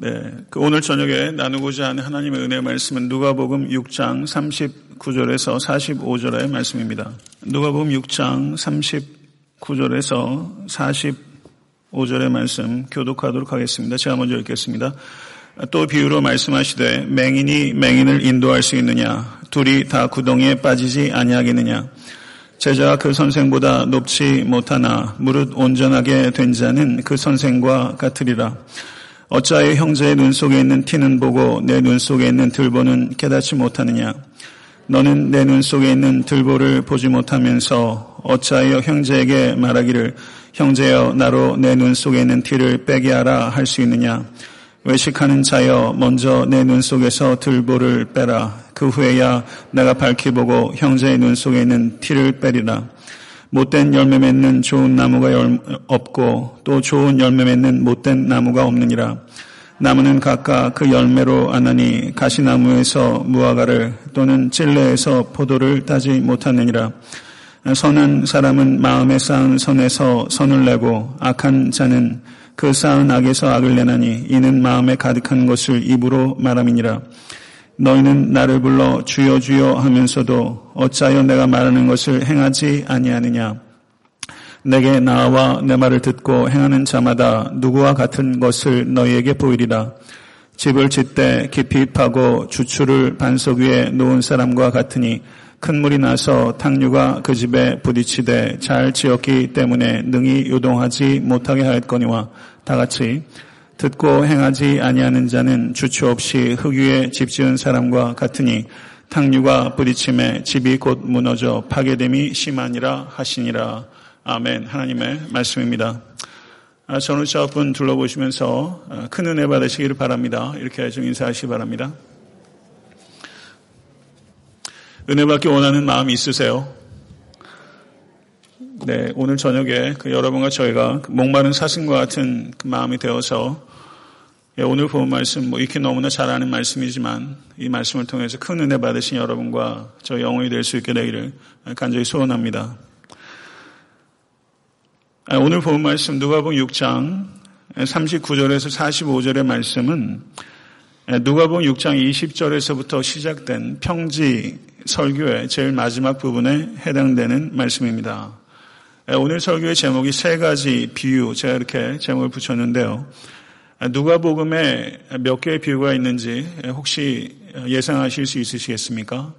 네, 그 오늘 저녁에 나누고자 하는 하나님의 은혜 말씀은 누가복음 6장 39절에서 45절의 말씀입니다. 누가복음 6장 39절에서 45절의 말씀 교독하도록 하겠습니다. 제가 먼저 읽겠습니다. 또 비유로 말씀하시되 맹인이 맹인을 인도할 수 있느냐 둘이 다 구덩이에 빠지지 아니하겠느냐 제자가 그 선생보다 높지 못하나 무릇 온전하게 된 자는 그 선생과 같으리라 어찌하여 형제의 눈 속에 있는 티는 보고 내 눈 속에 있는 들보는 깨닫지 못하느냐 너는 내 눈 속에 있는 들보를 보지 못하면서 어찌하여 형제에게 말하기를 형제여 나로 내 눈 속에 있는 티를 빼게 하라 할 수 있느냐 외식하는 자여 먼저 내 눈 속에서 들보를 빼라. 그 후에야 내가 밝히 보고 형제의 눈 속에 있는 티를 빼리라. 못된 열매 맺는 좋은 나무가 없고 또 좋은 열매 맺는 못된 나무가 없느니라. 나무는 각각 그 열매로 아나니 가시나무에서 무화과를 또는 찔레에서 포도를 따지 못하느니라. 선한 사람은 마음에 쌓은 선에서 선을 내고 악한 자는 그 쌓은 악에서 악을 내나니 이는 마음에 가득한 것을 입으로 말함이니라. 너희는 나를 불러 주여 주여 하면서도 어찌하여 내가 말하는 것을 행하지 아니하느냐. 내게 나와 내 말을 듣고 행하는 자마다 누구와 같은 것을 너희에게 보이리라. 집을 짓되 깊이 파고 주추를 반석 위에 놓은 사람과 같으니 큰 물이 나서 탕류가 그 집에 부딪히되 잘 지었기 때문에 능히 요동하지 못하게 하였거니와 다 같이 듣고 행하지 아니하는 자는 주추 없이 흙 위에 집 지은 사람과 같으니 탕류가 부딪힘에 집이 곧 무너져 파괴됨이 심하니라 하시니라. 아멘. 하나님의 말씀입니다. 아, 저는 저분 둘러보시면서 아, 큰 은혜 받으시기를 바랍니다. 이렇게 좀 인사하시기 바랍니다. 은혜 받기 원하는 마음이 있으세요? 네, 오늘 저녁에 그 여러분과 저희가 그 목마른 사슴과 같은 그 마음이 되어서 예, 오늘 본 말씀 뭐 이렇게 너무나 잘 아는 말씀이지만 이 말씀을 통해서 큰 은혜 받으신 여러분과 저 영혼이 될 수 있게 되기를 간절히 소원합니다. 아, 오늘 본 말씀 누가복음 6장 39절에서 45절의 말씀은 예, 누가복음 6장 20절에서부터 시작된 평지 설교의 제일 마지막 부분에 해당되는 말씀입니다. 예, 오늘 설교의 제목이 세 가지 비유, 제가 이렇게 제목을 붙였는데요. 예, 누가복음에 몇 개의 비유가 있는지 혹시 예상하실 수 있으시겠습니까?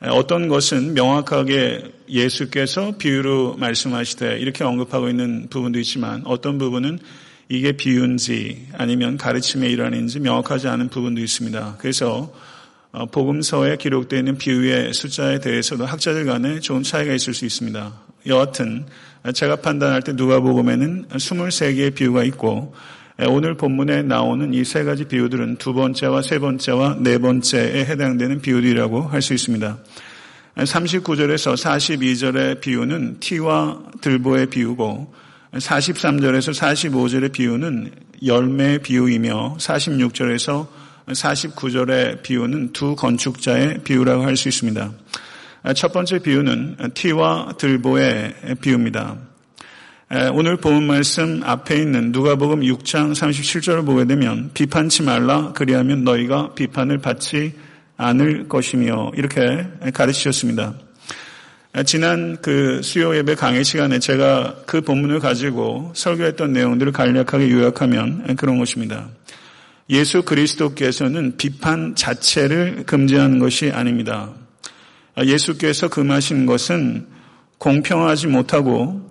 어떤 것은 명확하게 예수께서 비유로 말씀하시되 이렇게 언급하고 있는 부분도 있지만 어떤 부분은 이게 비유인지 아니면 가르침의 일환인지 명확하지 않은 부분도 있습니다. 그래서 어, 복음서에 기록되어 있는 비유의 숫자에 대해서도 학자들 간에 좋은 차이가 있을 수 있습니다. 여하튼 제가 판단할 때 누가복음에는 23개의 비유가 있고 오늘 본문에 나오는 이 세 가지 비유들은 두 번째와 세 번째와 네 번째에 해당되는 비유들이라고 할 수 있습니다. 39절에서 42절의 비유는 티와 들보의 비유고 43절에서 45절의 비유는 열매의 비유이며 46절에서 49절의 비유는 두 건축자의 비유라고 할 수 있습니다. 첫 번째 비유는 티와 들보의 비유입니다. 오늘 본 말씀 앞에 있는 누가복음 6장 37절을 보게 되면 비판치 말라 그리하면 너희가 비판을 받지 않을 것이며 이렇게 가르치셨습니다. 지난 그 수요 예배 강의 시간에 제가 그 본문을 가지고 설교했던 내용들을 간략하게 요약하면 그런 것입니다. 예수 그리스도께서는 비판 자체를 금지하는 것이 아닙니다. 예수께서 금하신 것은 공평하지 못하고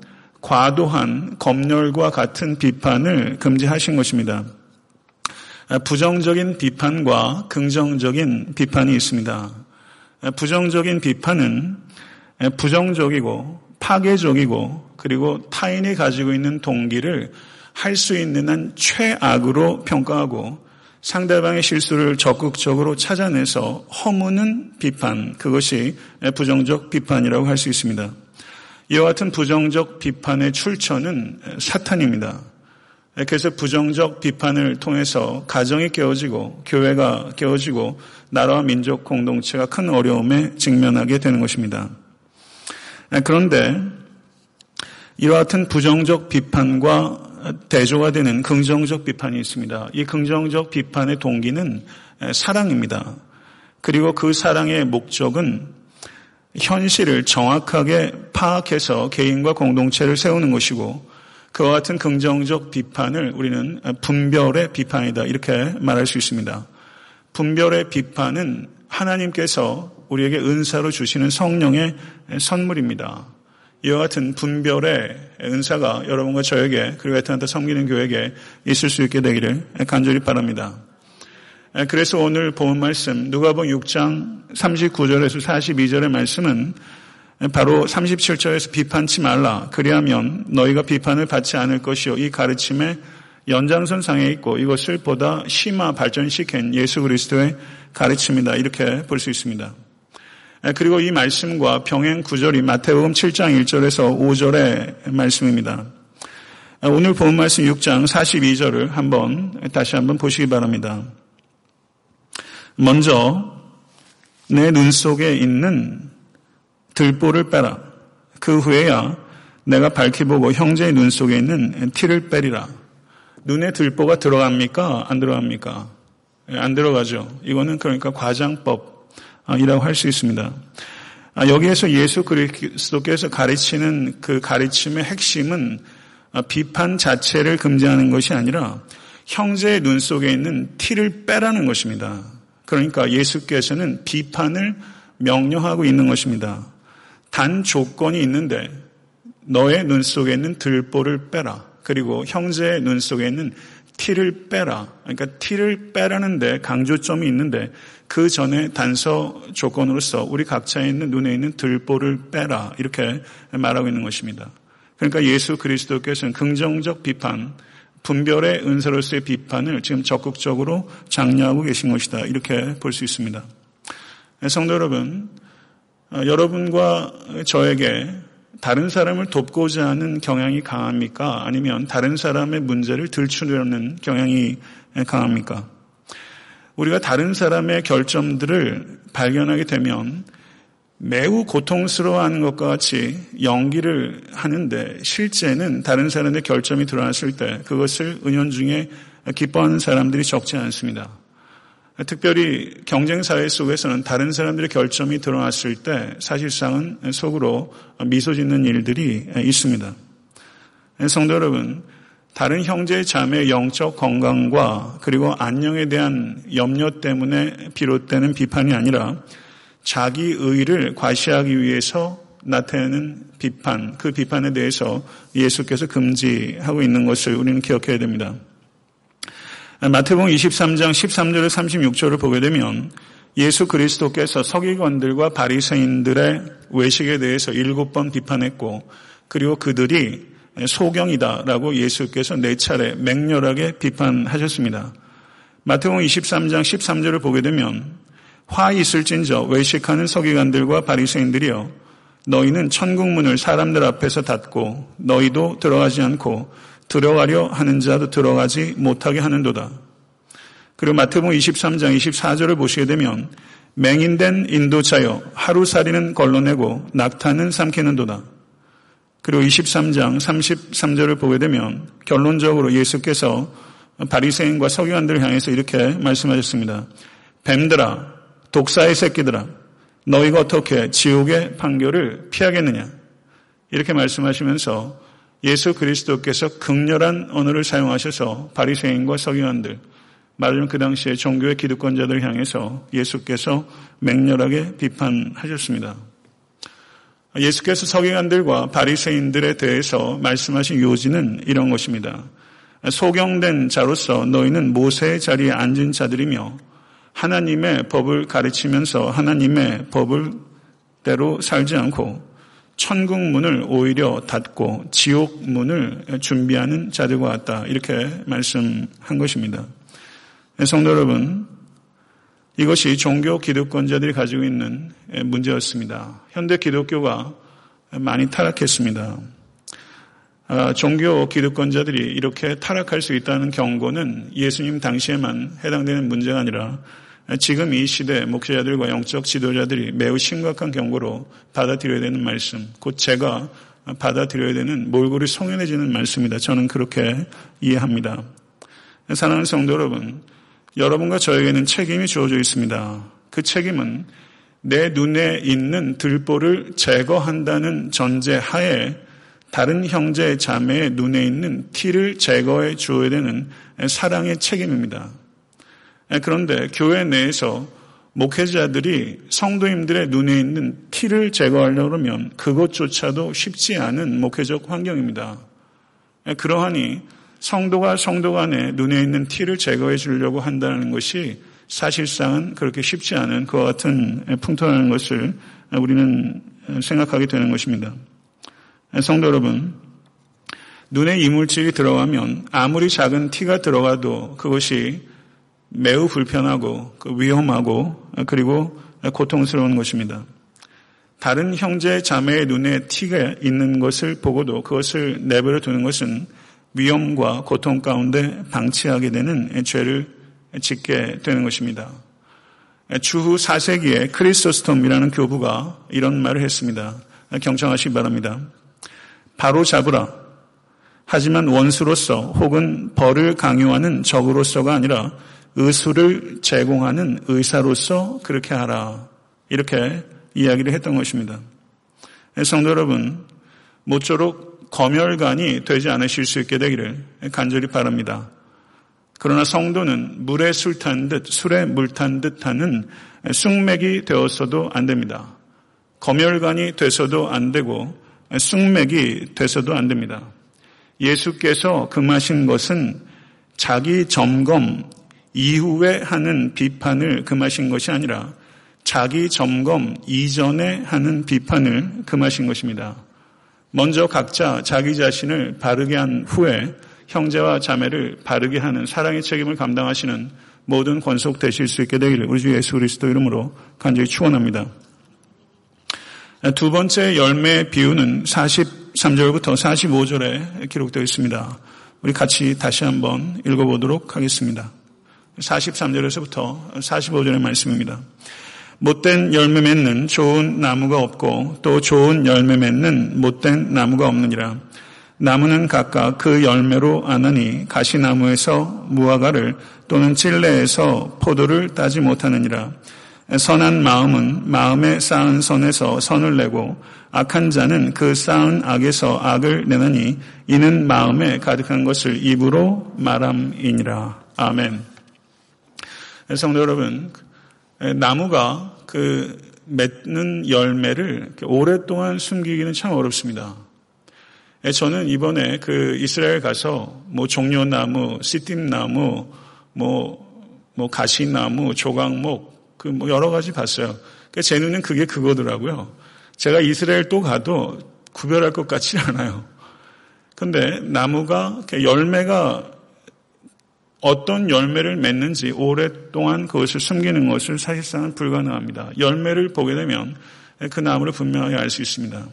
과도한 검열과 같은 비판을 금지하신 것입니다. 부정적인 비판과 긍정적인 비판이 있습니다. 부정적인 비판은 부정적이고 파괴적이고 그리고 타인이 가지고 있는 동기를 할 수 있는 한 최악으로 평가하고 상대방의 실수를 적극적으로 찾아내서 허무는 비판, 그것이 부정적 비판이라고 할 수 있습니다. 이와 같은 부정적 비판의 출처는 사탄입니다. 그래서 부정적 비판을 통해서 가정이 깨어지고 교회가 깨어지고 나라와 민족 공동체가 큰 어려움에 직면하게 되는 것입니다. 그런데 이와 같은 부정적 비판과 대조가 되는 긍정적 비판이 있습니다. 이 긍정적 비판의 동기는 사랑입니다. 그리고 그 사랑의 목적은 현실을 정확하게 파악해서 개인과 공동체를 세우는 것이고 그와 같은 긍정적 비판을 우리는 분별의 비판이다 이렇게 말할 수 있습니다. 분별의 비판은 하나님께서 우리에게 은사로 주시는 성령의 선물입니다. 이와 같은 분별의 은사가 여러분과 저에게 그리고 에트한테 섬기는 교회에게 있을 수 있게 되기를 간절히 바랍니다. 그래서 오늘 본 말씀 누가복음 6장 39절에서 42절의 말씀은 바로 37절에서 비판치 말라 그리하면 너희가 비판을 받지 않을 것이요 이 가르침의 연장선상에 있고 이것을 보다 심화 발전시킨 예수 그리스도의 가르침이다 이렇게 볼 수 있습니다. 그리고 이 말씀과 병행 구절이 마태복음 7장 1절에서 5절의 말씀입니다. 오늘 본 말씀 6장 42절을 한번 다시 한번 보시기 바랍니다. 먼저 내 눈 속에 있는 들보를 빼라. 그 후에야 내가 밝히 보고 형제의 눈 속에 있는 티를 빼리라. 눈에 들보가 들어갑니까? 안 들어갑니까? 예, 안 들어가죠. 이거는 그러니까 과장법이라고 할 수 있습니다. 아, 여기에서 예수 그리스도께서 가르치는 그 가르침의 핵심은 아, 비판 자체를 금지하는 것이 아니라 형제의 눈 속에 있는 티를 빼라는 것입니다. 그러니까 예수께서는 비판을 명령하고 있는 것입니다. 단 조건이 있는데 너의 눈 속에 있는 들보를 빼라. 그리고 형제의 눈 속에 있는 티를 빼라. 그러니까 티를 빼라는데 강조점이 있는데 그 전에 단서 조건으로서 우리 각자에 있는 눈에 있는 들보를 빼라. 이렇게 말하고 있는 것입니다. 그러니까 예수 그리스도께서는 긍정적 비판, 분별의 은사로서의 비판을 지금 적극적으로 장려하고 계신 것이다. 이렇게 볼 수 있습니다. 성도 여러분, 어, 여러분과 저에게 다른 사람을 돕고자 하는 경향이 강합니까? 아니면 다른 사람의 문제를 들추려는 경향이 강합니까? 우리가 다른 사람의 결점들을 발견하게 되면 매우 고통스러워하는 것과 같이 연기를 하는데 실제는 다른 사람의 결점이 드러났을 때 그것을 은연중에 기뻐하는 사람들이 적지 않습니다. 특별히 경쟁 사회 속에서는 다른 사람들의 결점이 드러났을 때 사실상은 속으로 미소 짓는 일들이 있습니다. 성도 여러분, 다른 형제 자매의 영적 건강과 그리고 안녕에 대한 염려 때문에 비롯되는 비판이 아니라 자기 의를 과시하기 위해서 나타내는 비판, 그 비판에 대해서 예수께서 금지하고 있는 것을 우리는 기억해야 됩니다. 마태복음 23장 13절에 36절을 보게 되면 예수 그리스도께서 서기관들과 바리새인들의 외식에 대해서 일곱 번 비판했고 그리고 그들이 소경이다라고 예수께서 네 차례 맹렬하게 비판하셨습니다. 마태복음 23장 13절을 보게 되면 화 있을진저 외식하는 서기관들과 바리새인들이여 너희는 천국 문을 사람들 앞에서 닫고 너희도 들어가지 않고 들어가려 하는 자도 들어가지 못하게 하는도다. 그리고 마태복음 23장 24절을 보시게 되면 맹인된 인도자여 하루살이는 걸러내고 낙타는 삼키는도다. 그리고 23장 33절을 보게 되면 결론적으로 예수께서 바리새인과 서기관들을 향해서 이렇게 말씀하셨습니다. 뱀들아, 독사의 새끼들아, 너희가 어떻게 지옥의 판결을 피하겠느냐? 이렇게 말씀하시면서 예수 그리스도께서 극렬한 언어를 사용하셔서 바리새인과 서기관들, 말하자면 그 당시에 종교의 기득권자들 향해서 예수께서 맹렬하게 비판하셨습니다. 예수께서 서기관들과 바리새인들에 대해서 말씀하신 요지는 이런 것입니다. 소경된 자로서 너희는 모세의 자리에 앉은 자들이며 하나님의 법을 가르치면서 하나님의 법을 대로 살지 않고 천국 문을 오히려 닫고 지옥 문을 준비하는 자들과 같다. 이렇게 말씀한 것입니다. 성도 여러분, 이것이 종교 기득권자들이 가지고 있는 문제였습니다. 현대 기독교가 많이 타락했습니다. 아, 종교 기득권자들이 이렇게 타락할 수 있다는 경고는 예수님 당시에만 해당되는 문제가 아니라 지금 이 시대 목회자들과 영적 지도자들이 매우 심각한 경고로 받아들여야 되는 말씀, 곧 제가 받아들여야 되는 몰골이 송연해지는 말씀이다. 저는 그렇게 이해합니다. 사랑하는 성도 여러분, 여러분과 저에게는 책임이 주어져 있습니다. 그 책임은 내 눈에 있는 들보를 제거한다는 전제 하에 다른 형제 자매의 눈에 있는 티를 제거해 주어야 되는 사랑의 책임입니다. 그런데 교회 내에서 목회자들이 성도님들의 눈에 있는 티를 제거하려고 하면 그것조차도 쉽지 않은 목회적 환경입니다. 그러하니 성도가 성도 간에 눈에 있는 티를 제거해 주려고 한다는 것이 사실상은 그렇게 쉽지 않은 그와 같은 풍토라는 것을 우리는 생각하게 되는 것입니다. 성도 여러분, 눈에 이물질이 들어가면 아무리 작은 티가 들어가도 그것이 매우 불편하고 그 위험하고 그리고 고통스러운 것입니다. 다른 형제 자매의 눈에 티가 있는 것을 보고도 그것을 내버려 두는 것은 위험과 고통 가운데 방치하게 되는 죄를 짓게 되는 것입니다. 주후 4세기에 크리스토스톰이라는 교부가 이런 말을 했습니다. 경청하시기 바랍니다. 바로 잡으라. 하지만 원수로서 혹은 벌을 강요하는 적으로서가 아니라 의수를 제공하는 의사로서 그렇게 하라. 이렇게 이야기를 했던 것입니다. 성도 여러분, 모쪼록 검열관이 되지 않으실 수 있게 되기를 간절히 바랍니다. 그러나 성도는 물에 술 탄 듯, 술에 물 탄 듯 하는 쑥맥이 되었어도 안 됩니다. 검열관이 돼서도 안 되고 쑥맥이 돼서도 안 됩니다. 예수께서 금하신 것은 자기 점검, 이후에 하는 비판을 금하신 것이 아니라 자기 점검 이전에 하는 비판을 금하신 것입니다. 먼저 각자 자기 자신을 바르게 한 후에 형제와 자매를 바르게 하는 사랑의 책임을 감당하시는 모든 권속 되실 수 있게 되기를 우리 주 예수 그리스도 이름으로 간절히 축원합니다. 두 번째 열매 비유는 43절부터 45절에 기록되어 있습니다. 우리 같이 다시 한번 읽어보도록 하겠습니다. 43절에서부터 45절의 말씀입니다. 못된 열매 맺는 좋은 나무가 없고 또 좋은 열매 맺는 못된 나무가 없느니라. 나무는 각각 그 열매로 아느니 가시나무에서 무화과를 또는 찔레에서 포도를 따지 못하느니라. 선한 마음은 마음에 쌓은 선에서 선을 내고 악한 자는 그 쌓은 악에서 악을 내느니 이는 마음에 가득한 것을 입으로 말함이니라. 아멘. 성도 여러분, 나무가 그 맺는 열매를 오랫동안 숨기기는 참 어렵습니다. 저는 이번에 그 이스라엘 가서 뭐 종려나무, 씨띠나무, 뭐, 뭐 가시나무, 조각목, 그 뭐 여러 가지 봤어요. 제 눈엔 그게 그거더라고요. 제가 이스라엘 또 가도 구별할 것 같지 않아요. 근데 나무가 열매가 어떤 열매를 맺는지 오랫동안 그것을 숨기는 것을 사실상은 불가능합니다. 열매를 보게 되면 그 나무를 분명하게 알 수 있습니다.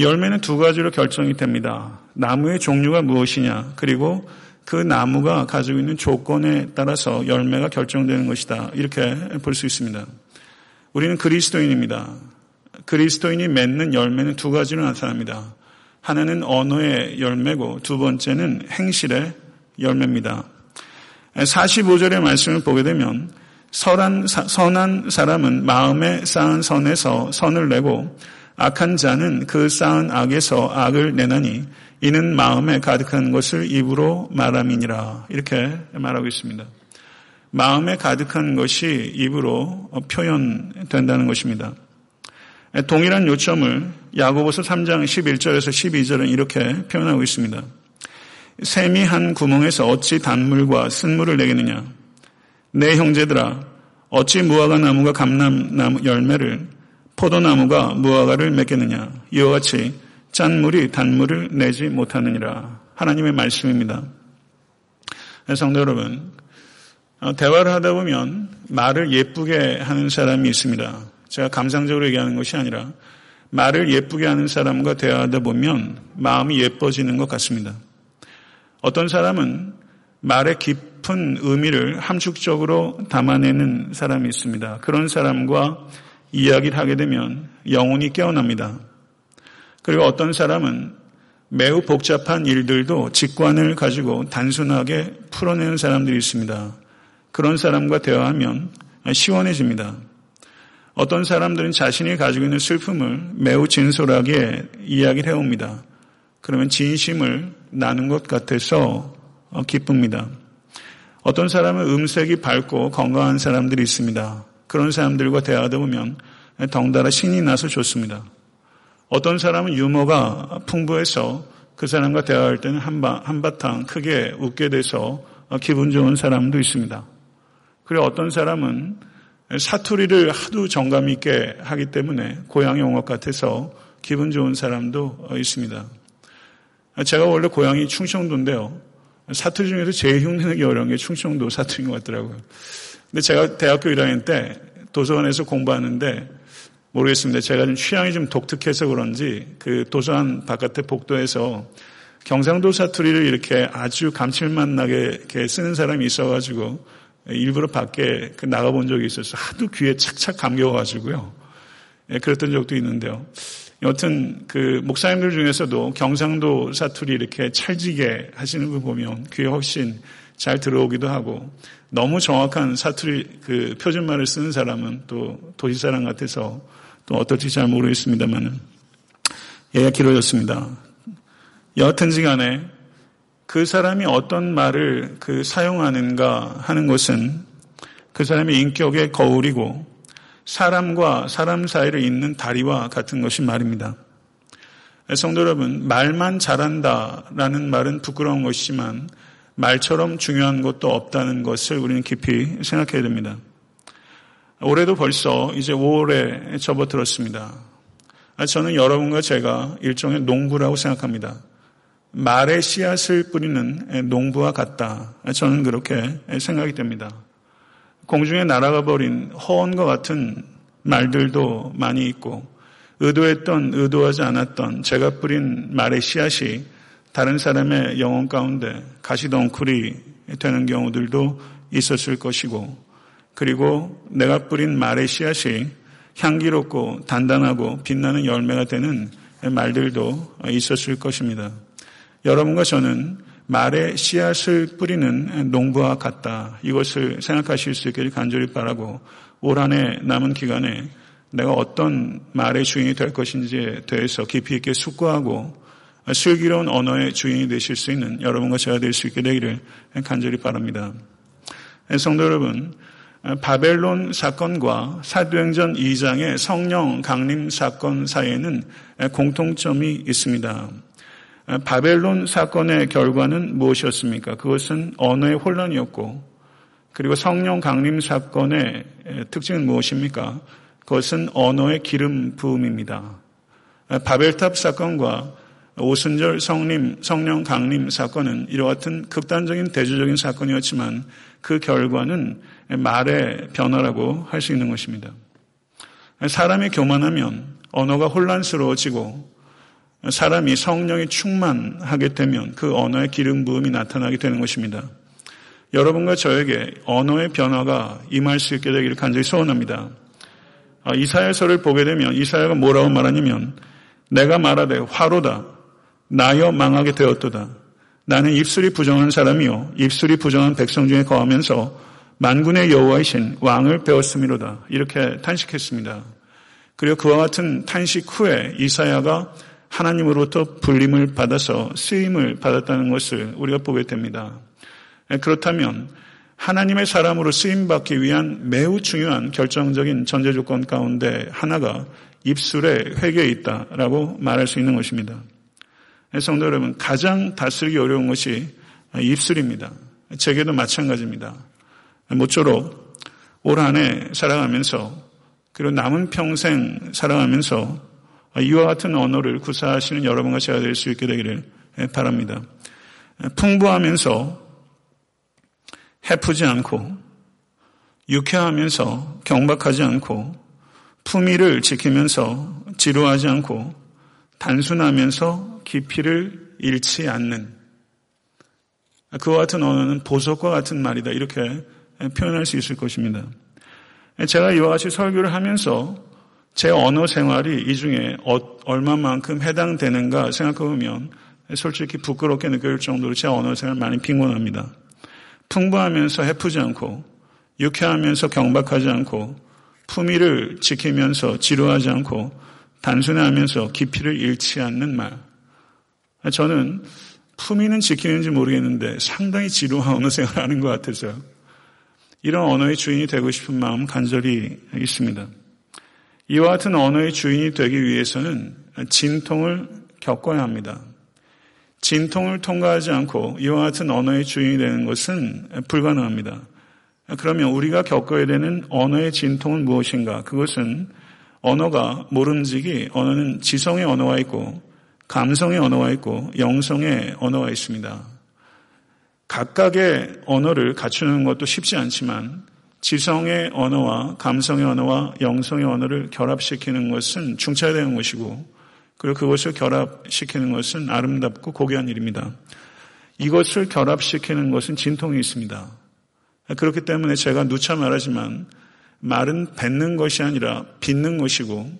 열매는 두 가지로 결정이 됩니다. 나무의 종류가 무엇이냐, 그리고 그 나무가 가지고 있는 조건에 따라서 열매가 결정되는 것이다. 이렇게 볼 수 있습니다. 우리는 그리스도인입니다. 그리스도인이 맺는 열매는 두 가지로 나타납니다. 하나는 언어의 열매고 두 번째는 행실의 열매입니다. 45절의 말씀을 보게 되면 선한, 선한 사람은 마음에 쌓은 선에서 선을 내고 악한 자는 그 쌓은 악에서 악을 내나니 이는 마음에 가득한 것을 입으로 말함이니라 이렇게 말하고 있습니다. 마음에 가득한 것이 입으로 표현된다는 것입니다. 동일한 요점을 야고보서 3장 11절에서 12절은 이렇게 표현하고 있습니다. 샘이 한 구멍에서 어찌 단물과 쓴물을 내겠느냐? 내 형제들아, 어찌 무화과 나무가 감람나무 열매를, 포도나무가 무화과를 맺겠느냐? 이와 같이 짠물이 단물을 내지 못하느니라. 하나님의 말씀입니다. 성도 여러분, 어, 대화를 하다 보면 말을 예쁘게 하는 사람이 있습니다. 제가 감상적으로 얘기하는 것이 아니라 말을 예쁘게 하는 사람과 대화하다 보면 마음이 예뻐지는 것 같습니다. 어떤 사람은 말의 깊은 의미를 함축적으로 담아내는 사람이 있습니다. 그런 사람과 이야기를 하게 되면 영혼이 깨어납니다. 그리고 어떤 사람은 매우 복잡한 일들도 직관을 가지고 단순하게 풀어내는 사람들이 있습니다. 그런 사람과 대화하면 시원해집니다. 어떤 사람들은 자신이 가지고 있는 슬픔을 매우 진솔하게 이야기를 해옵니다. 그러면 진심을 나눈 것 같아서 기쁩니다. 어떤 사람은 음색이 밝고 건강한 사람들이 있습니다. 그런 사람들과 대화하다 보면 덩달아 신이 나서 좋습니다. 어떤 사람은 유머가 풍부해서 그 사람과 대화할 때는 한바, 한바탕 크게 웃게 돼서 기분 좋은 사람도 있습니다. 그리고 어떤 사람은 사투리를 하도 정감 있게 하기 때문에 고향이 온것 같아서 기분 좋은 사람도 있습니다. 제가 원래 고향이 충청도인데요. 사투리 중에서 제일 흉내내기 어려운 게 충청도 사투리인 것 같더라고요. 근데 제가 대학교 1학년 때 도서관에서 공부하는데 모르겠습니다. 제가 좀 취향이 좀 독특해서 그런지 그 도서관 바깥에 복도에서 경상도 사투리를 이렇게 아주 감칠맛 나게 쓰는 사람이 있어가지고 일부러 밖에 그 나가본 적이 있어서 하도 귀에 착착 감겨가지고요. 예, 그랬던 적도 있는데요. 여튼 그 목사님들 중에서도 경상도 사투리 이렇게 찰지게 하시는 거 보면 귀에 훨씬 잘 들어오기도 하고 너무 정확한 사투리 그 표준말을 쓰는 사람은 또 도시 사람 같아서 또 어떨지 잘 모르겠습니다만은 얘가 길어졌습니다. 여하튼지 간에 그 사람이 어떤 말을 그 사용하는가 하는 것은 그 사람의 인격의 거울이고 사람과 사람 사이를 잇는 다리와 같은 것이 말입니다. 성도 여러분, 말만 잘한다라는 말은 부끄러운 것이지만 말처럼 중요한 것도 없다는 것을 우리는 깊이 생각해야 됩니다. 올해도 벌써 이제 5월에 접어들었습니다. 저는 여러분과 제가 일종의 농부라고 생각합니다. 말의 씨앗을 뿌리는 농부와 같다. 저는 그렇게 생각이 됩니다. 공중에 날아가 버린 허언과 같은 말들도 많이 있고 의도했던 의도하지 않았던 제가 뿌린 말의 씨앗이 다른 사람의 영혼 가운데 가시덩쿨이 되는 경우들도 있었을 것이고 그리고 내가 뿌린 말의 씨앗이 향기롭고 단단하고 빛나는 열매가 되는 말들도 있었을 것입니다. 여러분과 저는 말에 씨앗을 뿌리는 농부와 같다. 이것을 생각하실 수 있기를 간절히 바라고 올 한 해 남은 기간에 내가 어떤 말의 주인이 될 것인지에 대해서 깊이 있게 숙고하고 슬기로운 언어의 주인이 되실 수 있는 여러분과 제가 될 수 있게 되기를 간절히 바랍니다. 성도 여러분, 바벨론 사건과 사도행전 2장의 성령 강림 사건 사이에는 공통점이 있습니다. 바벨론 사건의 결과는 무엇이었습니까? 그것은 언어의 혼란이었고, 그리고 성령 강림 사건의 특징은 무엇입니까? 그것은 언어의 기름 부음입니다. 바벨탑 사건과 오순절 성림, 성령 강림 사건은 이와 같은 극단적인 대조적인 사건이었지만 그 결과는 말의 변화라고 할 수 있는 것입니다. 사람이 교만하면 언어가 혼란스러워지고 사람이 성령이 충만하게 되면 그 언어의 기름 부음이 나타나게 되는 것입니다. 여러분과 저에게 언어의 변화가 임할 수 있게 되기를 간절히 소원합니다. 아, 이사야서를 보게 되면 이사야가 뭐라고 말하냐면 내가 말하되 화로다 나여 망하게 되었도다. 나는 입술이 부정한 사람이요 입술이 부정한 백성 중에 거하면서 만군의 여호와이신 왕을 배웠음이로다. 이렇게 탄식했습니다. 그리고 그와 같은 탄식 후에 이사야가 하나님으로부터 불림을 받아서 쓰임을 받았다는 것을 우리가 보게 됩니다. 그렇다면 하나님의 사람으로 쓰임받기 위한 매우 중요한 결정적인 전제 조건 가운데 하나가 입술에 회개에 있다라고 말할 수 있는 것입니다. 성도 여러분, 가장 다스리기 어려운 것이 입술입니다. 제게도 마찬가지입니다. 모쪼록 올 한해 살아가면서 그리고 남은 평생 살아가면서 이와 같은 언어를 구사하시는 여러분과 제가 될 수 있게 되기를 바랍니다. 풍부하면서 해프지 않고 유쾌하면서 경박하지 않고 품위를 지키면서 지루하지 않고 단순하면서 깊이를 잃지 않는 그와 같은 언어는 보석과 같은 말이다 이렇게 표현할 수 있을 것입니다. 제가 이와 같이 설교를 하면서 제 언어 생활이 이 중에 어, 얼마만큼 해당되는가 생각해보면 솔직히 부끄럽게 느껴질 정도로 제 언어 생활 많이 빈곤합니다. 풍부하면서 해프지 않고 유쾌하면서 경박하지 않고 품위를 지키면서 지루하지 않고 단순해하면서 깊이를 잃지 않는 말. 저는 품위는 지키는지 모르겠는데 상당히 지루한 언어 생활하는 것 같아서요. 이런 언어의 주인이 되고 싶은 마음 간절히 있습니다. 이와 같은 언어의 주인이 되기 위해서는 진통을 겪어야 합니다. 진통을 통과하지 않고 이와 같은 언어의 주인이 되는 것은 불가능합니다. 그러면 우리가 겪어야 되는 언어의 진통은 무엇인가? 그것은 언어가 모름지기, 언어는 지성의 언어가 있고, 감성의 언어가 있고, 영성의 언어가 있습니다. 각각의 언어를 갖추는 것도 쉽지 않지만, 지성의 언어와 감성의 언어와 영성의 언어를 결합시키는 것은 중차되는 것이고, 그리고 그것을 결합시키는 것은 아름답고 고귀한 일입니다. 이것을 결합시키는 것은 진통이 있습니다. 그렇기 때문에 제가 누차 말하지만 말은 뱉는 것이 아니라 빚는 것이고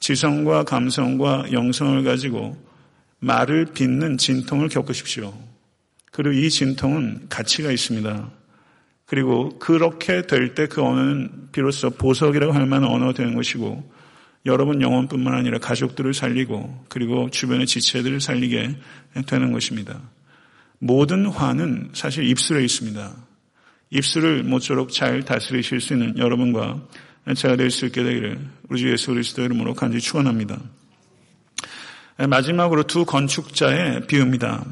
지성과 감성과 영성을 가지고 말을 빚는 진통을 겪으십시오. 그리고 이 진통은 가치가 있습니다. 그리고 그렇게 될 때 그 언어는 비로소 보석이라고 할 만한 언어가 되는 것이고 여러분 영혼뿐만 아니라 가족들을 살리고 그리고 주변의 지체들을 살리게 되는 것입니다. 모든 화는 사실 입술에 있습니다. 입술을 모쪼록 잘 다스리실 수 있는 여러분과 제가 될 수 있게 되기를 우리 주 예수 그리스도 이름으로 간절히 축원합니다. 마지막으로 두 건축자의 비유입니다.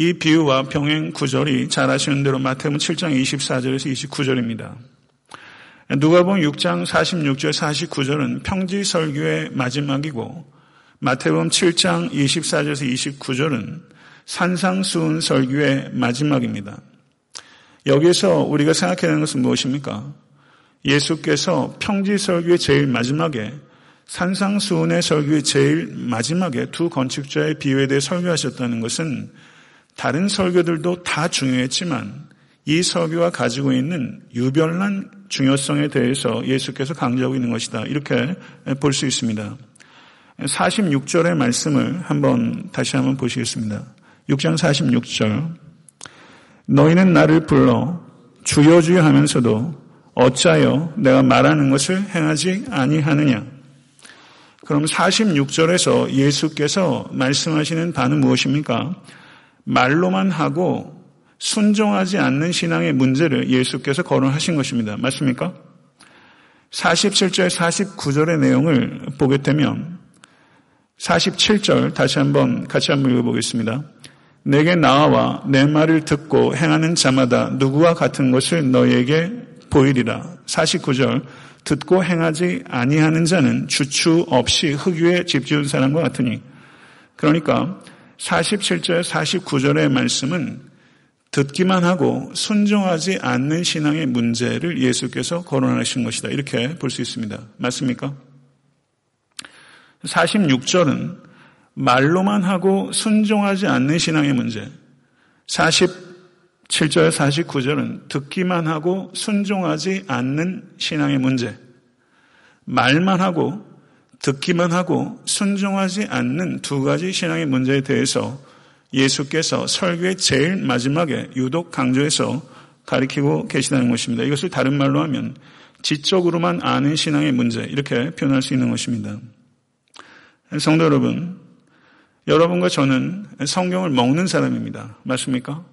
이 비유와 병행 구절이 잘 아시는 대로 마태복음 7장 24절에서 29절입니다. 누가복음 6장 46절 49절은 평지 설교의 마지막이고 마태복음 7장 24절에서 29절은 산상수훈 설교의 마지막입니다. 여기서 우리가 생각해야 하는 것은 무엇입니까? 예수께서 평지 설교의 제일 마지막에 산상수훈의 설교의 제일 마지막에 두 건축자의 비유에 대해 설교하셨다는 것은 다른 설교들도 다 중요했지만 이 설교가 가지고 있는 유별난 중요성에 대해서 예수께서 강조하고 있는 것이다. 이렇게 볼 수 있습니다. 46절의 말씀을 한번 다시 한번 보시겠습니다. 6장 46절. 너희는 나를 불러 주여 주여 하면서도 어찌하여 내가 말하는 것을 행하지 아니하느냐. 그럼 46절에서 예수께서 말씀하시는 바는 무엇입니까? 말로만 하고 순종하지 않는 신앙의 문제를 예수께서 거론하신 것입니다. 맞습니까? 47절, 49절의 내용을 보게 되면 47절 다시 한번 같이 한번 읽어보겠습니다. 내게 나와 내 말을 듣고 행하는 자마다 누구와 같은 것을 너에게 보이리라. 49절 듣고 행하지 아니하는 자는 주추 없이 흙 위에 집 지은 사람과 같으니 그러니까 47절 49절의 말씀은 듣기만 하고 순종하지 않는 신앙의 문제를 예수께서 거론하신 것이다. 이렇게 볼 수 있습니다. 맞습니까? 46절은 말로만 하고 순종하지 않는 신앙의 문제. 47절, 49절은 듣기만 하고 순종하지 않는 신앙의 문제. 말만 하고 듣기만 하고 순종하지 않는 두 가지 신앙의 문제에 대해서 예수께서 설교의 제일 마지막에 유독 강조해서 가리키고 계시다는 것입니다. 이것을 다른 말로 하면 지적으로만 아는 신앙의 문제 이렇게 표현할 수 있는 것입니다. 성도 여러분, 여러분과 저는 성경을 먹는 사람입니다. 맞습니까?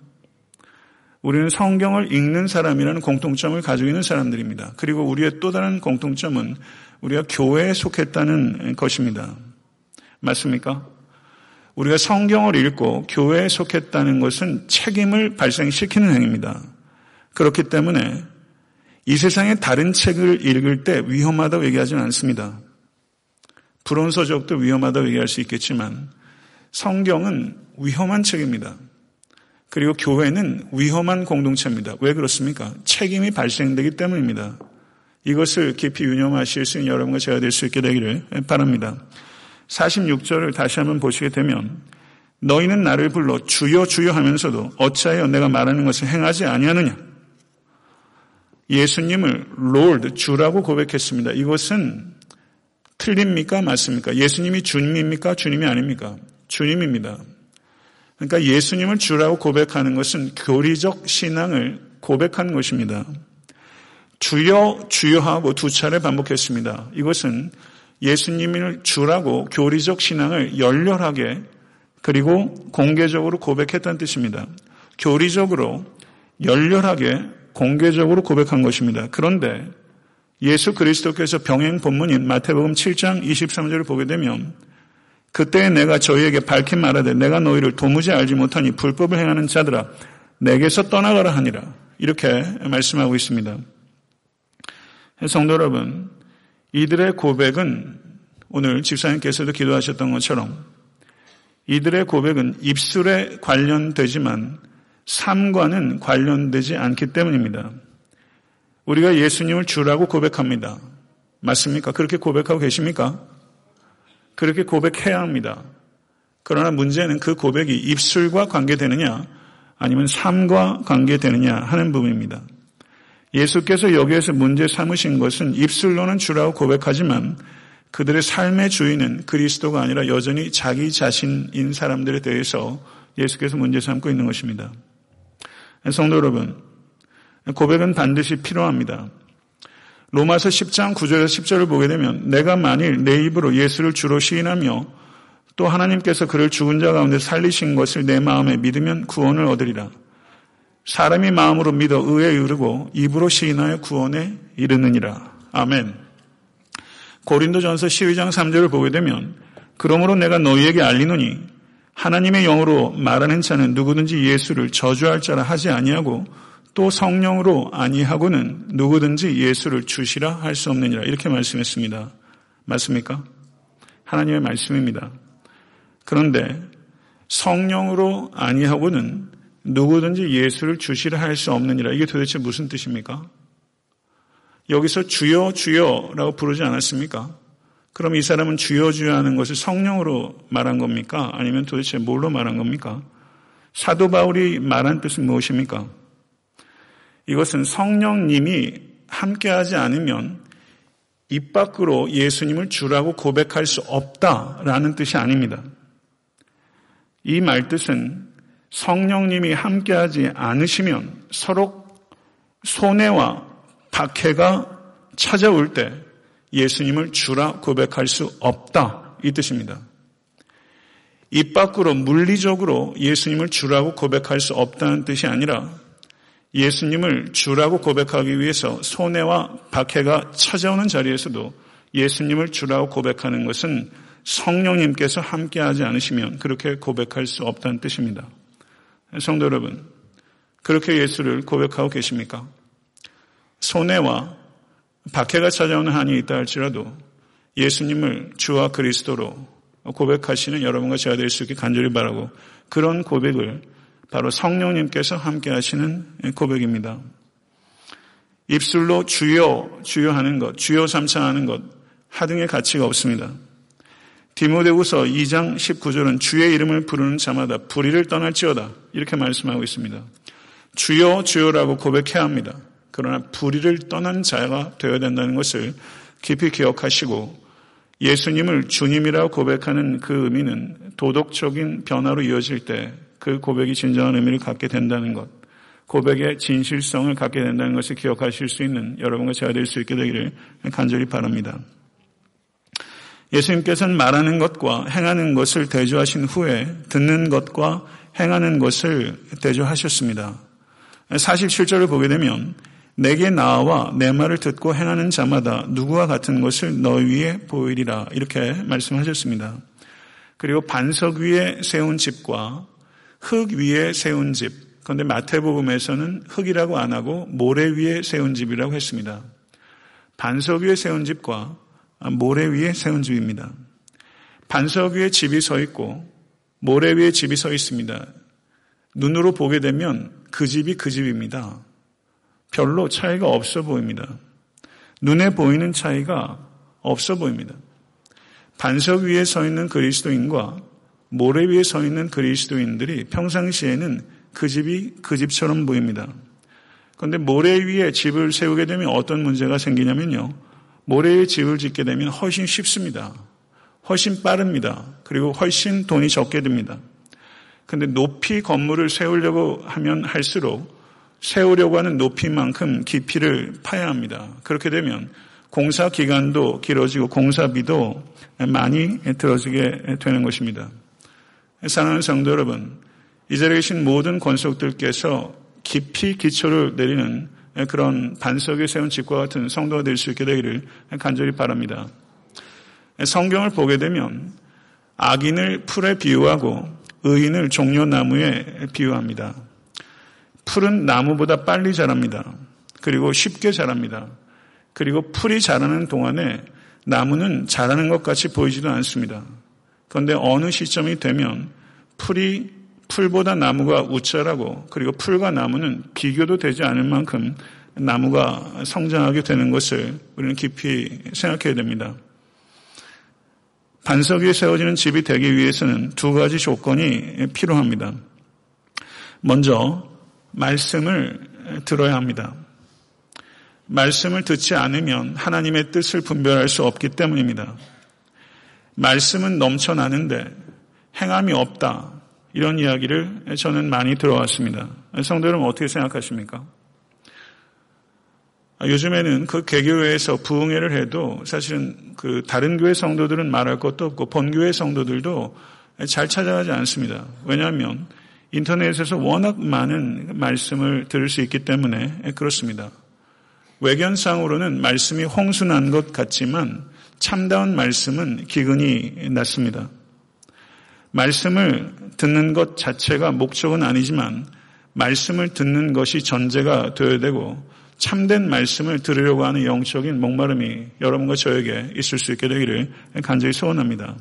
우리는 성경을 읽는 사람이라는 공통점을 가지고 있는 사람들입니다. 그리고 우리의 또 다른 공통점은 우리가 교회에 속했다는 것입니다. 맞습니까? 우리가 성경을 읽고 교회에 속했다는 것은 책임을 발생시키는 행위입니다. 그렇기 때문에 이 세상의 다른 책을 읽을 때 위험하다고 얘기하지는 않습니다. 불온서적도 위험하다고 얘기할 수 있겠지만 성경은 위험한 책입니다. 그리고 교회는 위험한 공동체입니다. 왜 그렇습니까? 책임이 발생되기 때문입니다. 이것을 깊이 유념하실 수 있는 여러분과 제가 될 수 있게 되기를 바랍니다. 46절을 다시 한번 보시게 되면 너희는 나를 불러 주여 주여 하면서도 어찌하여 내가 말하는 것을 행하지 아니하느냐? 예수님을 Lord 주라고 고백했습니다. 이것은 틀립니까? 맞습니까? 예수님이 주님입니까? 주님이 아닙니까? 주님입니다. 그러니까 예수님을 주라고 고백하는 것은 교리적 신앙을 고백한 것입니다. 주여, 주여 하고 두 차례 반복했습니다. 이것은 예수님을 주라고 교리적 신앙을 열렬하게 그리고 공개적으로 고백했다는 뜻입니다. 교리적으로 열렬하게 공개적으로 고백한 것입니다. 그런데 예수 그리스도께서 병행 본문인 마태복음 7장 23절을 보게 되면 그때 내가 저희에게 밝힌 말하되 내가 너희를 도무지 알지 못하니 불법을 행하는 자들아 내게서 떠나가라 하니라 이렇게 말씀하고 있습니다. 성도 여러분 이들의 고백은 오늘 집사님께서도 기도하셨던 것처럼 이들의 고백은 입술에 관련되지만 삶과는 관련되지 않기 때문입니다. 우리가 예수님을 주라고 고백합니다. 맞습니까? 그렇게 고백하고 계십니까? 그렇게 고백해야 합니다. 그러나 문제는 그 고백이 입술과 관계되느냐 아니면 삶과 관계되느냐 하는 부분입니다. 예수께서 여기에서 문제 삼으신 것은 입술로는 주라고 고백하지만 그들의 삶의 주인은 그리스도가 아니라 여전히 자기 자신인 사람들에 대해서 예수께서 문제 삼고 있는 것입니다. 성도 여러분, 고백은 반드시 필요합니다. 로마서 10장 9절에서 10절을 보게 되면 내가 만일 내 입으로 예수를 주로 시인하며 또 하나님께서 그를 죽은 자 가운데 살리신 것을 내 마음에 믿으면 구원을 얻으리라. 사람이 마음으로 믿어 의에 이르고 입으로 시인하여 구원에 이르느니라. 아멘. 고린도전서 12장 3절을 보게 되면 그러므로 내가 너희에게 알리노니 하나님의 영으로 말하는 자는 누구든지 예수를 저주할 자라 하지 아니하고 또 성령으로 아니하고는 누구든지 예수를 주시라 할 수 없느니라 이렇게 말씀했습니다. 맞습니까? 하나님의 말씀입니다. 그런데 성령으로 아니하고는 누구든지 예수를 주시라 할 수 없느니라 이게 도대체 무슨 뜻입니까? 여기서 주여 주여라고 부르지 않았습니까? 그럼 이 사람은 주여 주여 하는 것을 성령으로 말한 겁니까? 아니면 도대체 뭘로 말한 겁니까? 사도 바울이 말한 뜻은 무엇입니까? 이것은 성령님이 함께하지 않으면 입 밖으로 예수님을 주라고 고백할 수 없다라는 뜻이 아닙니다. 이 말뜻은 성령님이 함께하지 않으시면 서로 손해와 박해가 찾아올 때 예수님을 주라 고백할 수 없다 이 뜻입니다. 입 밖으로 물리적으로 예수님을 주라고 고백할 수 없다는 뜻이 아니라 예수님을 주라고 고백하기 위해서 손해와 박해가 찾아오는 자리에서도 예수님을 주라고 고백하는 것은 성령님께서 함께하지 않으시면 그렇게 고백할 수 없다는 뜻입니다. 성도 여러분, 그렇게 예수를 고백하고 계십니까? 손해와 박해가 찾아오는 한이 있다 할지라도 예수님을 주와 그리스도로 고백하시는 여러분과 제가 될 수 있게 간절히 바라고 그런 고백을 바로 성령님께서 함께 하시는 고백입니다. 입술로 주여, 주여 하는 것, 주여 삼창하는 것, 하등의 가치가 없습니다. 디모데후서 2장 19절은 주의 이름을 부르는 자마다 불의를 떠날지어다. 이렇게 말씀하고 있습니다. 주여, 주여라고 고백해야 합니다. 그러나 불의를 떠난 자가 되어야 된다는 것을 깊이 기억하시고 예수님을 주님이라고 고백하는 그 의미는 도덕적인 변화로 이어질 때 그 고백이 진정한 의미를 갖게 된다는 것, 고백의 진실성을 갖게 된다는 것을 기억하실 수 있는 여러분과 제가 될 수 있게 되기를 간절히 바랍니다. 예수님께서는 말하는 것과 행하는 것을 대조하신 후에 듣는 것과 행하는 것을 대조하셨습니다. 47절을 보게 되면 내게 나와 내 말을 듣고 행하는 자마다 누구와 같은 것을 너희에 보이리라 이렇게 말씀하셨습니다. 그리고 반석 위에 세운 집과 흙 위에 세운 집. 그런데 마태복음에서는 흙이라고 안 하고 모래 위에 세운 집이라고 했습니다. 반석 위에 세운 집과 모래 위에 세운 집입니다. 반석 위에 집이 서 있고 모래 위에 집이 서 있습니다. 눈으로 보게 되면 그 집이 그 집입니다. 별로 차이가 없어 보입니다. 눈에 보이는 차이가 없어 보입니다. 반석 위에 서 있는 그리스도인과 모래 위에 서 있는 그리스도인들이 평상시에는 그 집이 그 집처럼 보입니다. 그런데 모래 위에 집을 세우게 되면 어떤 문제가 생기냐면요. 모래에 집을 짓게 되면 훨씬 쉽습니다. 훨씬 빠릅니다. 그리고 훨씬 돈이 적게 듭니다. 근데 높이 건물을 세우려고 하면 할수록 세우려고 하는 높이만큼 깊이를 파야 합니다. 그렇게 되면 공사 기간도 길어지고 공사비도 많이 들어지게 되는 것입니다. 사랑하는 성도 여러분, 이 자리에 계신 모든 권속들께서 깊이 기초를 내리는 그런 반석에 세운 집과 같은 성도가 될 수 있게 되기를 간절히 바랍니다. 성경을 보게 되면 악인을 풀에 비유하고 의인을 종려나무에 비유합니다. 풀은 나무보다 빨리 자랍니다. 그리고 쉽게 자랍니다. 그리고 풀이 자라는 동안에 나무는 자라는 것 같이 보이지도 않습니다. 그런데 어느 시점이 되면 풀이 풀보다 나무가 우짜라고 그리고 풀과 나무는 비교도 되지 않을 만큼 나무가 성장하게 되는 것을 우리는 깊이 생각해야 됩니다. 반석 위에 세워지는 집이 되기 위해서는 두 가지 조건이 필요합니다. 먼저 말씀을 들어야 합니다. 말씀을 듣지 않으면 하나님의 뜻을 분별할 수 없기 때문입니다. 말씀은 넘쳐나는데 행함이 없다. 이런 이야기를 저는 많이 들어왔습니다. 성도 여러분 어떻게 생각하십니까? 요즘에는 그 개교회에서 부흥회를 해도 사실은 그 다른 교회 성도들은 말할 것도 없고 본교회 성도들도 잘 찾아가지 않습니다. 왜냐하면 인터넷에서 워낙 많은 말씀을 들을 수 있기 때문에 그렇습니다. 외견상으로는 말씀이 홍순한 것 같지만 참다운 말씀은 기근이 났습니다. 말씀을 듣는 것 자체가 목적은 아니지만 말씀을 듣는 것이 전제가 되어야 되고 참된 말씀을 들으려고 하는 영적인 목마름이 여러분과 저에게 있을 수 있게 되기를 간절히 소원합니다.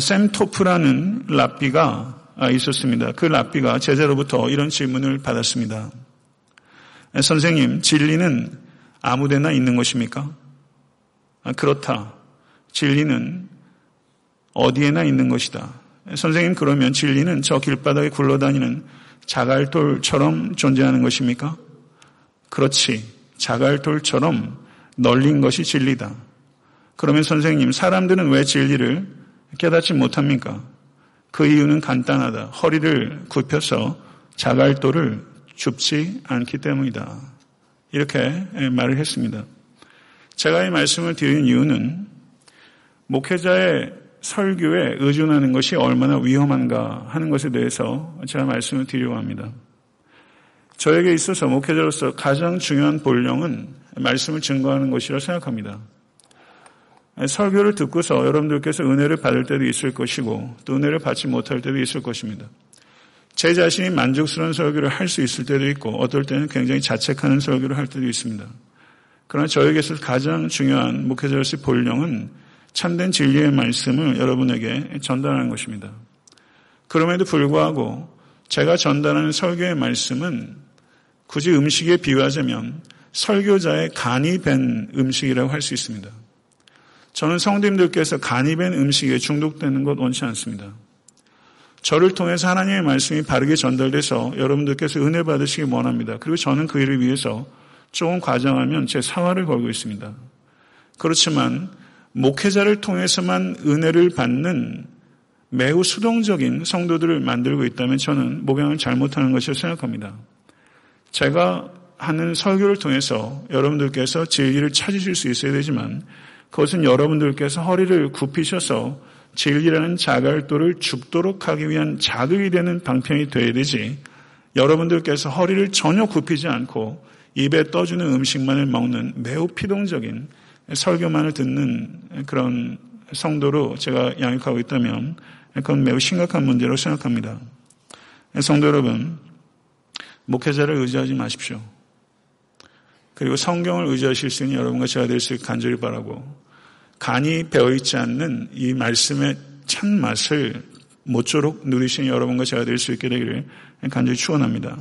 샘 토프라는 랍비가 있었습니다. 그 랍비가 제자로부터 이런 질문을 받았습니다. 선생님, 진리는 아무데나 있는 것입니까? 그렇다. 진리는 어디에나 있는 것이다. 선생님, 그러면 진리는 저 길바닥에 굴러다니는 자갈돌처럼 존재하는 것입니까? 그렇지. 자갈돌처럼 널린 것이 진리다. 그러면 선생님, 사람들은 왜 진리를 깨닫지 못합니까? 그 이유는 간단하다. 허리를 굽혀서 자갈돌을 줍지 않기 때문이다. 이렇게 말을 했습니다. 제가 이 말씀을 드린 이유는 목회자의 설교에 의존하는 것이 얼마나 위험한가 하는 것에 대해서 제가 말씀을 드리려고 합니다. 저에게 있어서 목회자로서 가장 중요한 본령은 말씀을 증거하는 것이라 생각합니다. 설교를 듣고서 여러분들께서 은혜를 받을 때도 있을 것이고 또 은혜를 받지 못할 때도 있을 것입니다. 제 자신이 만족스러운 설교를 할 수 있을 때도 있고 어떨 때는 굉장히 자책하는 설교를 할 때도 있습니다. 그러나 저에게서 가장 중요한 목회자로서의 본령은 참된 진리의 말씀을 여러분에게 전달하는 것입니다. 그럼에도 불구하고 제가 전달하는 설교의 말씀은 굳이 음식에 비유하자면 설교자의 간이 밴 음식이라고 할 수 있습니다. 저는 성도님들께서 간이 밴 음식에 중독되는 것 원치 않습니다. 저를 통해서 하나님의 말씀이 바르게 전달돼서 여러분들께서 은혜 받으시기 원합니다. 그리고 저는 그 일을 위해서 조금 과정하면 제 사활을 걸고 있습니다. 그렇지만 목회자를 통해서만 은혜를 받는 매우 수동적인 성도들을 만들고 있다면 저는 목양을 잘못하는 것이라고 생각합니다. 제가 하는 설교를 통해서 여러분들께서 진리를 찾으실 수 있어야 되지만 그것은 여러분들께서 허리를 굽히셔서 진리라는 자갈도를 죽도록 하기 위한 자극이 되는 방편이 되어야 되지 여러분들께서 허리를 전혀 굽히지 않고 입에 떠주는 음식만을 먹는 매우 피동적인 설교만을 듣는 그런 성도로 제가 양육하고 있다면 그건 매우 심각한 문제로 생각합니다. 성도 여러분, 목회자를 의지하지 마십시오. 그리고 성경을 의지하실 수 있는 여러분과 제가 될 수 있게 간절히 바라고 간이 배어있지 않는 이 말씀의 찬맛을 모쪼록 누리시는 여러분과 제가 될 수 있게 되기를 간절히 축원합니다.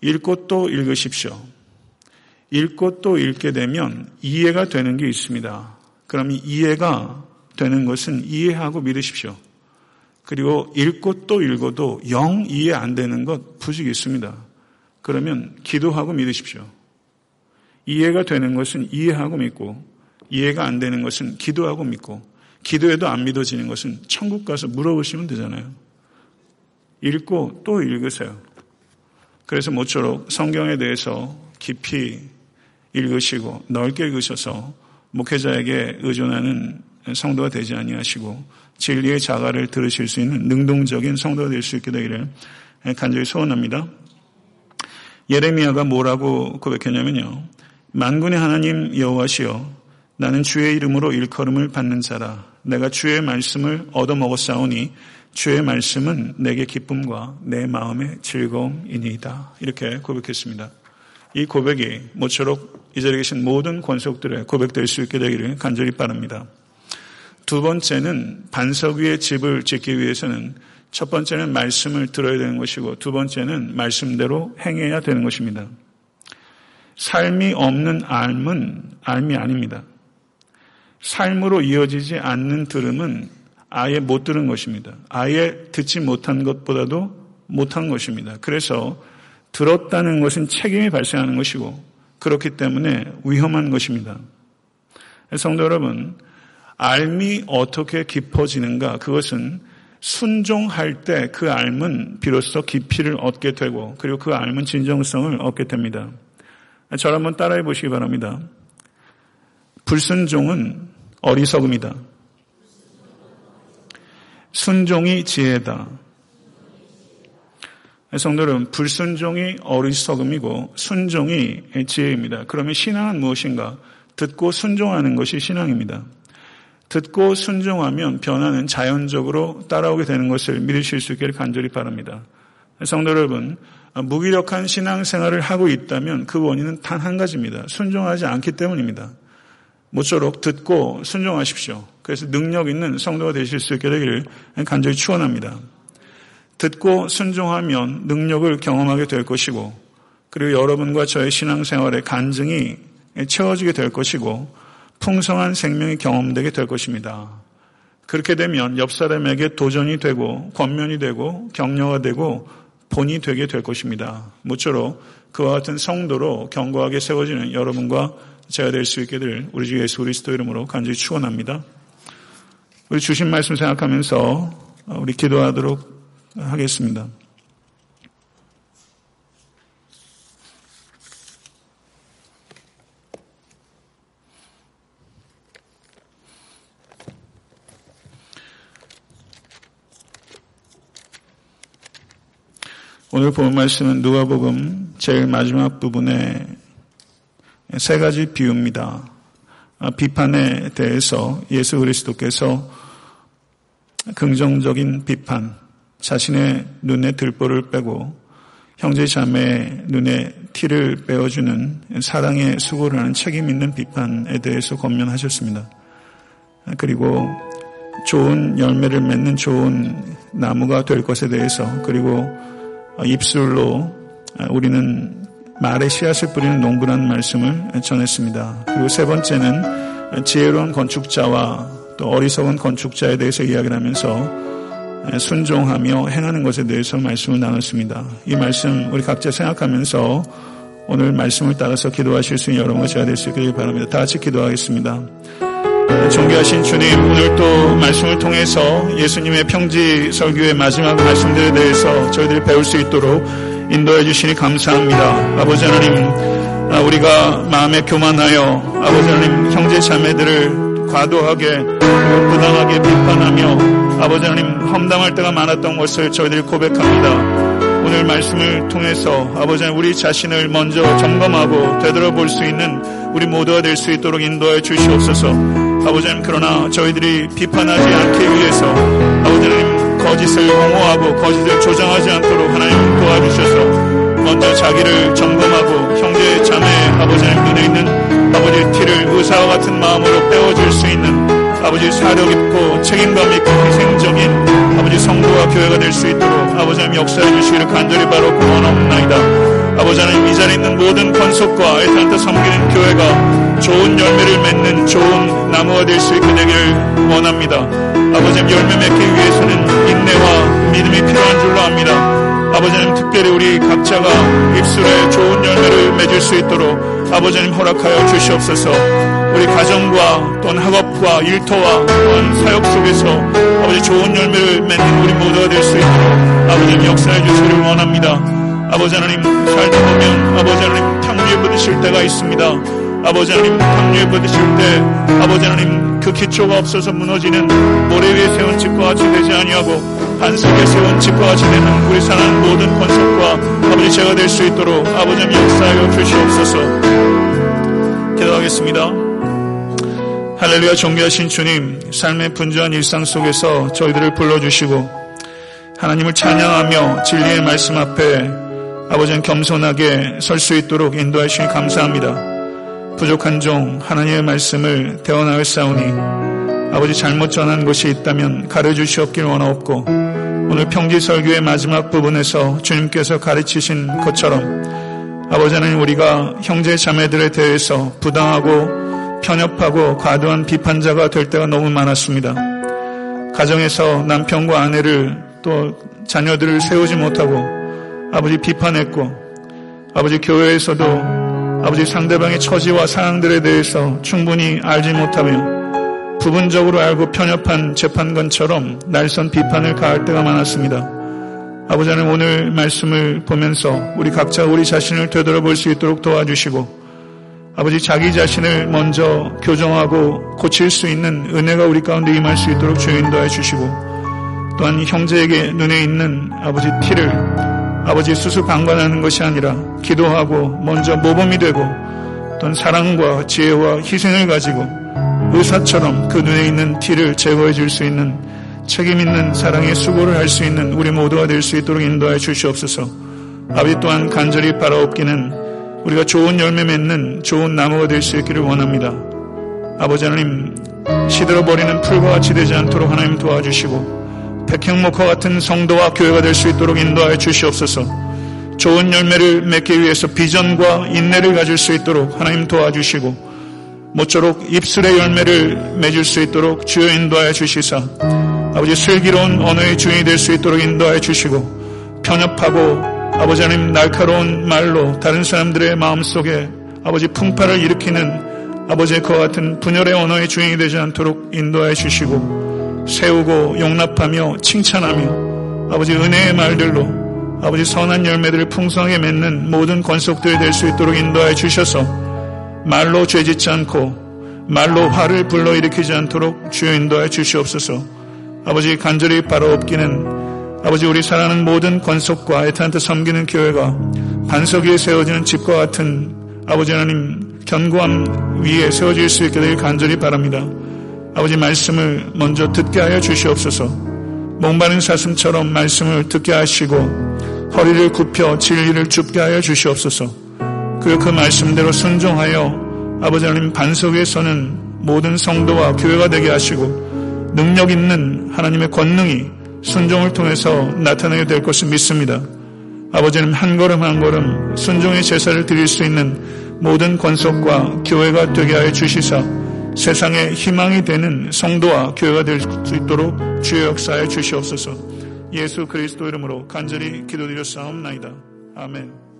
읽고 또 읽으십시오. 읽고 또 읽게 되면 이해가 되는 게 있습니다. 그럼 이해가 되는 것은 이해하고 믿으십시오. 그리고 읽고 또 읽어도 영 이해 안 되는 것 부식이 있습니다. 그러면 기도하고 믿으십시오. 이해가 되는 것은 이해하고 믿고 이해가 안 되는 것은 기도하고 믿고 기도해도 안 믿어지는 것은 천국 가서 물어보시면 되잖아요. 읽고 또 읽으세요. 그래서 모쪼록 성경에 대해서 깊이 읽으시고 넓게 읽으셔서 목회자에게 의존하는 성도가 되지 아니하시고 진리의 자가를 들으실 수 있는 능동적인 성도가 될 수 있게 되기를 간절히 소원합니다. 예레미야가 뭐라고 고백했냐면요. 만군의 하나님 여호와시여 나는 주의 이름으로 일컬음을 받는 자라 내가 주의 말씀을 얻어먹었사오니 주의 말씀은 내게 기쁨과 내 마음의 즐거움이니이다. 이렇게 고백했습니다. 이 고백이 모쪼록 이 자리에 계신 모든 권속들의 고백될 수 있게 되기를 간절히 바랍니다. 두 번째는 반석 위에 집을 짓기 위해서는 첫 번째는 말씀을 들어야 되는 것이고 두 번째는 말씀대로 행해야 되는 것입니다. 삶이 없는 알은 알미 아닙니다. 삶으로 이어지지 않는 들음은 아예 못 들은 것입니다. 아예 듣지 못한 것보다도 못한 것입니다. 그래서 들었다는 것은 책임이 발생하는 것이고 그렇기 때문에 위험한 것입니다. 성도 여러분, 알미 어떻게 깊어지는가? 그것은 순종할 때 그 알은 비로소 깊이를 얻게 되고 그리고 그 알은 진정성을 얻게 됩니다. 저를 한번 따라해 보시기 바랍니다. 불순종은 어리석음이다. 순종이 지혜다. 성도는 불순종이 어리석음이고 순종이 지혜입니다. 그러면 신앙은 무엇인가? 듣고 순종하는 것이 신앙입니다. 듣고 순종하면 변화는 자연적으로 따라오게 되는 것을 믿으실 수 있기를 간절히 바랍니다. 성도 여러분, 무기력한 신앙생활을 하고 있다면 그 원인은 단 한 가지입니다. 순종하지 않기 때문입니다. 모쪼록 듣고 순종하십시오. 그래서 능력 있는 성도가 되실 수 있게 되기를 간절히 축원합니다. 듣고 순종하면 능력을 경험하게 될 것이고 그리고 여러분과 저의 신앙생활의 간증이 채워지게 될 것이고 풍성한 생명이 경험되게 될 것입니다. 그렇게 되면 옆 사람에게 도전이 되고 권면이 되고 격려가 되고 본이 되게 될 것입니다. 모쪼록 그와 같은 성도로 견고하게 세워지는 여러분과 제가 될 수 있게 될 우리 주 예수 그리스도 이름으로 간절히 축원합니다. 우리 주신 말씀 생각하면서 우리 기도하도록 하겠습니다. 오늘 본 말씀은 누가복음 제일 마지막 부분에 세 가지 비유입니다. 아, 비판에 대해서 예수 그리스도께서 긍정적인 비판, 자신의 눈에 들보를 빼고 형제 자매의 눈에 티를 빼어주는 사랑의 수고를 하는 책임 있는 비판에 대해서 권면하셨습니다. 그리고 좋은 열매를 맺는 좋은 나무가 될 것에 대해서 그리고 입술로 우리는 말의 씨앗을 뿌리는 농부라는 말씀을 전했습니다. 그리고 세 번째는 지혜로운 건축자와 또 어리석은 건축자에 대해서 이야기를 하면서 순종하며 행하는 것에 대해서 말씀을 나눴습니다. 이 말씀 우리 각자 생각하면서 오늘 말씀을 따라서 기도하실 수 있는 여러분과 제가 될 수 있기를 바랍니다. 다 같이 기도하겠습니다. 존귀하신 주님, 오늘 또 말씀을 통해서 예수님의 평지 설교의 마지막 말씀들에 대해서 저희들이 배울 수 있도록 인도해 주시니 감사합니다. 아버지 하나님, 아, 우리가 마음에 교만하여 아버지 하나님 형제 자매들을 과도하게 부당하게 비판하며 아버지 하나님 험담할 때가 많았던 것을 저희들이 고백합니다. 오늘 말씀을 통해서 아버지 하나님 우리 자신을 먼저 점검하고 되돌아볼 수 있는 우리 모두가 될 수 있도록 인도해 주시옵소서. 아버지 하나님 그러나 저희들이 비판하지 않기 위해서 아버지 하나님 거짓을 옹호하고 거짓을 조장하지 않도록 하나님 도와주셔서 먼저 자기를 점검하고 형제 자매 아버지 의 눈에 있는 아버지의 티를 의사와 같은 마음으로 빼어줄 수 있는 아버지 사력 있고 책임감 있고 희생적인 아버지 성도와 교회가 될 수 있도록 아버지 하나님 역사해 주시기를 간절히 바로 구원옵나이다. 아버지 하나님 이 자리에 있는 모든 권속과 애타한테 섬기는 교회가 좋은 열매를 맺는 좋은 나무가 될 수 있게 되길 원합니다. 아버지 열매 맺기 위해서는 인내와 믿음이 필요한 줄로 압니다. 아버지는 특별히 우리 각자가 입술에 좋은 열매를 맺을 수 있도록 아버지 하나님 허락하여 주시옵소서 우리 가정과 또한 학업과 일터와 또한 사역 속에서 아버지 좋은 열매를 맺는 우리 모두가 될 수 있도록 아버지 역사해 주시기를 원합니다. 아버지 하나님 살다 보면 아버지 하나님 탕류에 부딪힐 때가 있습니다. 아버지 하나님 탕류에 부딪힐 때 아버지 하나님 그 기초가 없어서 무너지는 모래 위에 세운 집과 같이 되지 아니하고 반석에 세운 집과 되는 우리 사는 모든 권속과 아버지 제가 될 수 있도록 아버지 역사하여 주시옵소서 기도하겠습니다. 할렐루야 존귀하신 주님 삶의 분주한 일상 속에서 저희들을 불러주시고 하나님을 찬양하며 진리의 말씀 앞에 아버지는 겸손하게 설 수 있도록 인도하시니 감사합니다. 부족한 종 하나님의 말씀을 대원하여 싸우니 아버지 잘못 전한 것이 있다면 가르주시옵길 원하옵고 오늘 평지 설교의 마지막 부분에서 주님께서 가르치신 것처럼 아버지 하나님 우리가 형제 자매들에 대해서 부당하고 편협하고 과도한 비판자가 될 때가 너무 많았습니다. 가정에서 남편과 아내를 또 자녀들을 세우지 못하고 아버지 비판했고 아버지 교회에서도 아버지 상대방의 처지와 상황들에 대해서 충분히 알지 못하며 부분적으로 알고 편협한 재판관처럼 날선 비판을 가할 때가 많았습니다. 아버지 하나님 오늘 말씀을 보면서 우리 각자 우리 자신을 되돌아볼 수 있도록 도와주시고 아버지 자기 자신을 먼저 교정하고 고칠 수 있는 은혜가 우리 가운데 임할 수 있도록 주여 인도해 주시고 또한 형제에게 눈에 있는 아버지 티를 아버지 수수방관하는 것이 아니라 기도하고 먼저 모범이 되고 또한 사랑과 지혜와 희생을 가지고 의사처럼 그 눈에 있는 티를 제거해 줄 수 있는 책임 있는 사랑의 수고를 할 수 있는 우리 모두가 될 수 있도록 인도해 주시옵소서. 아비 또한 간절히 바라옵기는 우리가 좋은 열매 맺는 좋은 나무가 될 수 있기를 원합니다. 아버지 하나님 시들어 버리는 풀과 같이 되지 않도록 하나님 도와주시고 백향목화 같은 성도와 교회가 될 수 있도록 인도하여 주시옵소서. 좋은 열매를 맺기 위해서 비전과 인내를 가질 수 있도록 하나님 도와주시고 모쪼록 입술의 열매를 맺을 수 있도록 주여 인도하여 주시사. 아버지 슬기로운 언어의 주인이 될 수 있도록 인도하여 주시고 편협하고 아버지 하나님 날카로운 말로 다른 사람들의 마음속에 아버지 풍파를 일으키는 아버지의 그와 같은 분열의 언어의 주인이 되지 않도록 인도하여 주시고 세우고 용납하며 칭찬하며 아버지 은혜의 말들로 아버지 선한 열매들을 풍성하게 맺는 모든 권속들이 될 수 있도록 인도하여 주셔서 말로 죄짓지 않고 말로 화를 불러일으키지 않도록 주여 인도하여 주시옵소서. 아버지 간절히 바라옵기는 아버지 우리 사랑하는 모든 권속과 애타한테 섬기는 교회가 반석 위에 세워지는 집과 같은 아버지 하나님 견고함 위에 세워질 수 있게 되길 간절히 바랍니다. 아버지 말씀을 먼저 듣게 하여 주시옵소서. 목마른 사슴처럼 말씀을 듣게 하시고 허리를 굽혀 진리를 줍게 하여 주시옵소서 그리고 그 말씀대로 순종하여 아버지 하나님 반석 위에 서는 모든 성도와 교회가 되게 하시고 능력 있는 하나님의 권능이 순종을 통해서 나타나게 될 것을 믿습니다. 아버지는 한 걸음 한 걸음 순종의 제사를 드릴 수 있는 모든 권속과 교회가 되게 하여 주시사 세상의 희망이 되는 성도와 교회가 될 수 있도록 주의 역사에 주시옵소서 예수 그리스도 이름으로 간절히 기도드려 싸움나이다. 아멘.